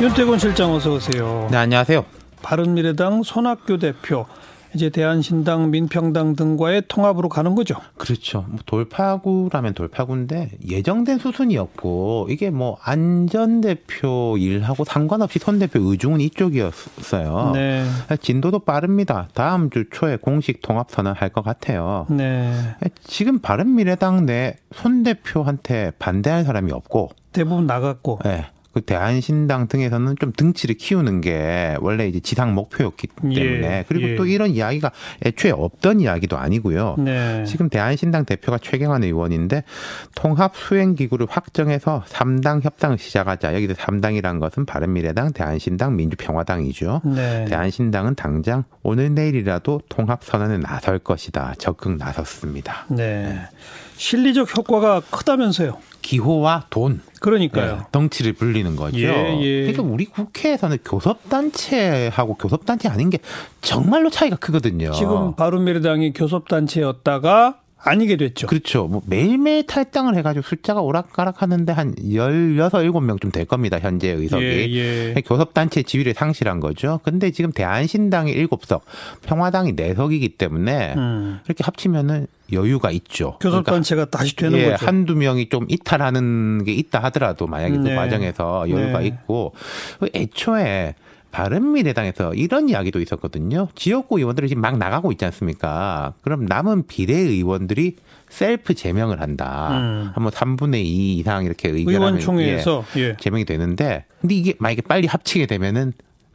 윤태곤 실장 어서 오세요. 네, 안녕하세요. 바른미래당 손학규 대표 이제 대한신당, 민평당 등과의 통합으로 가는 거죠. 그렇죠. 뭐 돌파구라면 돌파구인데 예정된 수순이었고 이게 뭐 안전 대표 일하고 상관없이 손 대표 의중은 이쪽이었어요. 네. 진도도 빠릅니다. 다음 주 초에 공식 통합 선언할 것 같아요. 네. 지금 바른미래당 내 손 대표한테 반대할 사람이 없고 대부분 나갔고. 네. 그 대한신당 등에서는 좀 등치를 키우는 게 원래 이제 지상 목표였기 때문에 예, 그리고 예. 또 이런 이야기가 애초에 없던 이야기도 아니고요. 네. 지금 대한신당 대표가 최경환 의원인데 통합 수행 기구를 확정해서 3당 협상을 시작하자. 여기서 3당이란 것은 바른미래당, 대한신당, 민주평화당이죠. 네. 대한신당은 당장 오늘 내일이라도 통합 선언에 나설 것이다. 적극 나섰습니다. 네. 네. 실리적 효과가 크다면서요. 기호와 돈. 그러니까요. 네, 덩치를 불리는 거죠. 예, 예. 그러니까 우리 국회에서는 교섭단체하고 교섭단체 아닌 게 정말로 차이가 크거든요. 지금 바른미래당이 교섭단체였다가 아니게 됐죠. 그렇죠. 뭐 매일매일 탈당을 해가지고 숫자가 오락가락 하는데 한 16, 7명 좀될 겁니다. 현재 의석이. 예, 예. 교섭단체 지위를 상실한 거죠. 근데 지금 대한신당이 7석, 평화당이 4석이기 때문에 음. 이렇게 합치면은 여유가 있죠. 교섭단체가 그러니까 다시 되는 예, 거죠. 한두 명이 좀 이탈하는 게 있다 하더라도 만약에 그 네. 그 과정에서 여유가 네. 있고 애초에 바른미래당에서 이런 이야기도 있었거든요. 지역구 의원들이 지금 막 나가고 있지 않습니까? 그럼 남은 비례의원들이 셀프 제명을 한다. 음. 한번 3분의 2 이상 이렇게 의결하면 의원총회에서 예, 예. 제명이 되는데 근데 이게 만약에 빨리 합치게 되면은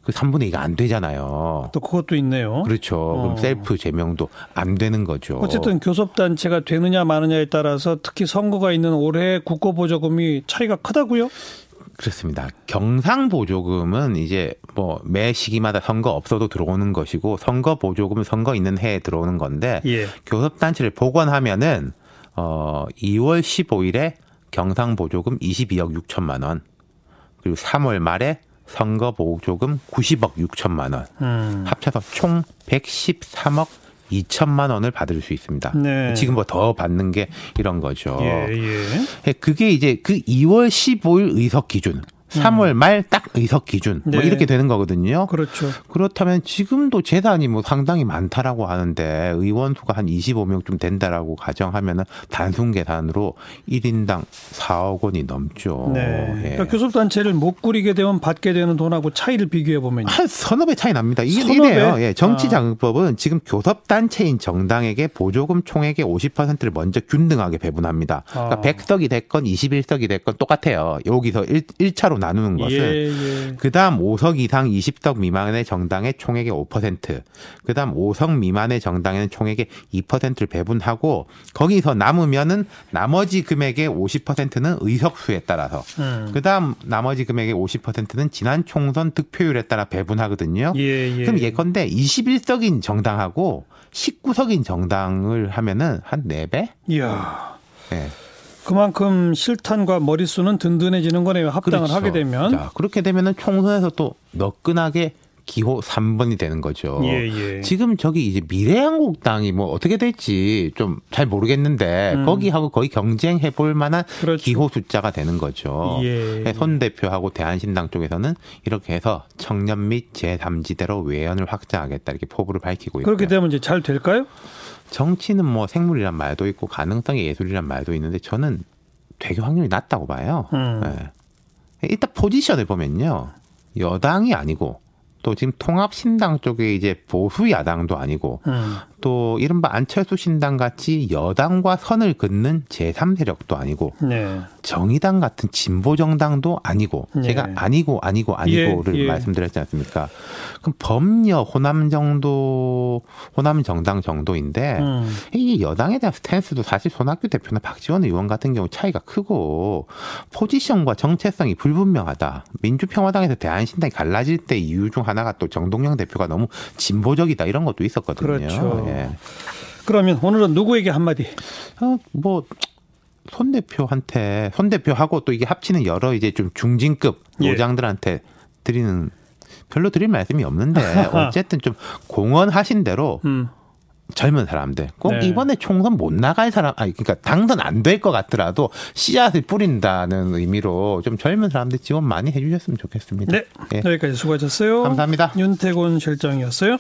그 3분의 2가 안 되잖아요. 또 그것도 있네요. 그렇죠. 어. 그럼 셀프 제명도 안 되는 거죠. 어쨌든 교섭단체가 되느냐 마느냐에 따라서 특히 선거가 있는 올해 국고보조금이 차이가 크다고요? 그렇습니다. 경상 보조금은 이제 뭐 매 시기마다 선거 없어도 들어오는 것이고 선거 보조금은 선거 있는 해에 들어오는 건데 예. 교섭 단체를 복원하면은 어 2월 15일에 경상 보조금 22억 6천만 원 그리고 3월 말에 선거 보조금 90억 6천만 원 음. 합쳐서 총 113억 2천만 원을 받을 수 있습니다. 네. 지금 뭐더 받는 게 이런 거죠. 예, 예. 예 그게 이제 그 2월 15일 의석 기준 3월 말 딱 의석 기준 뭐 네. 이렇게 되는 거거든요. 그렇죠. 그렇다면 지금도 재단이 뭐 상당히 많다라고 하는데 의원 수가 한 25명 좀 된다라고 가정하면은 단순 계산으로 1인당 4억 원이 넘죠. 네. 예. 그러니까 교섭 단체를 못 꾸리게 되면 받게 되는 돈하고 차이를 비교해 보면 한 서너 배 차이 납니다. 이게 이래요. 예. 정치자금법은 아. 지금 교섭 단체인 정당에게 보조금 총액의 50%를 먼저 균등하게 배분합니다. 그러니까 아. 100석이 됐건 21석이 됐건 똑같아요. 여기서 1, 1차로 나누는 것은 예, 예. 그다음 5석 이상 20석 미만의 정당의 총액의 5%, 그다음 5석 미만의 정당에는 총액의 2%를 배분하고 거기서 남으면은 나머지 금액의 50%는 의석수에 따라서 음. 그다음 나머지 금액의 50%는 지난 총선 득표율에 따라 배분하거든요. 예, 예. 그럼 예컨대 21석인 정당하고 19석인 정당을 하면은 한 4배? 이야. 네. 그만큼 실탄과 머릿수는 든든해지는 거네요. 합당을 그렇죠. 하게 되면. 자, 그렇게 되면은 총선에서 또 너끈하게 기호 3번이 되는 거죠. 예, 예. 지금 저기 이제 미래한국당이 뭐 어떻게 될지 좀 잘 모르겠는데 음. 거기하고 거의 경쟁해 볼 만한 그렇죠. 기호 숫자가 되는 거죠. 예. 네, 손 대표하고 대한신당 쪽에서는 이렇게 해서 청년 및 제3지대로 외연을 확장하겠다 이렇게 포부를 밝히고 있고 그렇게 되면 이제 잘 될까요? 정치는 뭐 생물이란 말도 있고 가능성의 예술이란 말도 있는데 저는 되게 확률이 낮다고 봐요. 음. 네. 일단 포지션을 보면요. 여당이 아니고 또 지금 통합신당 쪽에 이제 보수 야당도 아니고 음. 또 이른바 안철수 신당 같이 여당과 선을 긋는 제3세력도 아니고 네. 정의당 같은 진보 정당도 아니고 네. 제가 아니고 아니고 아니고를 예, 예. 말씀드렸지 않습니까? 그럼 범여 호남 정도 호남 정당 정도인데 음. 이 여당에 대한 스탠스도 사실 손학규 대표나 박지원 의원 같은 경우 차이가 크고 포지션과 정체성이 불분명하다. 민주평화당에서 대한신당이 갈라질 때 이유 중 하나가 또 정동영 대표가 너무 진보적이다 이런 것도 있었거든요. 그렇죠. 예. 그러면 오늘은 누구에게 한마디? 어, 뭐, 손 대표한테, 손 대표하고 또 이게 합치는 여러 이제 좀 중진급 예. 노장들한테 예. 드리는 별로 드릴 말씀이 없는데 어쨌든 좀 공헌하신 대로 음. 젊은 사람들 꼭 네. 이번에 총선 못 나갈 사람 아니 그러니까 당선 안 될 것 같더라도 씨앗을 뿌린다는 의미로 좀 젊은 사람들 지원 많이 해주셨으면 좋겠습니다. 네. 예. 여기까지 수고하셨어요. 감사합니다. 윤태곤 실장이었어요.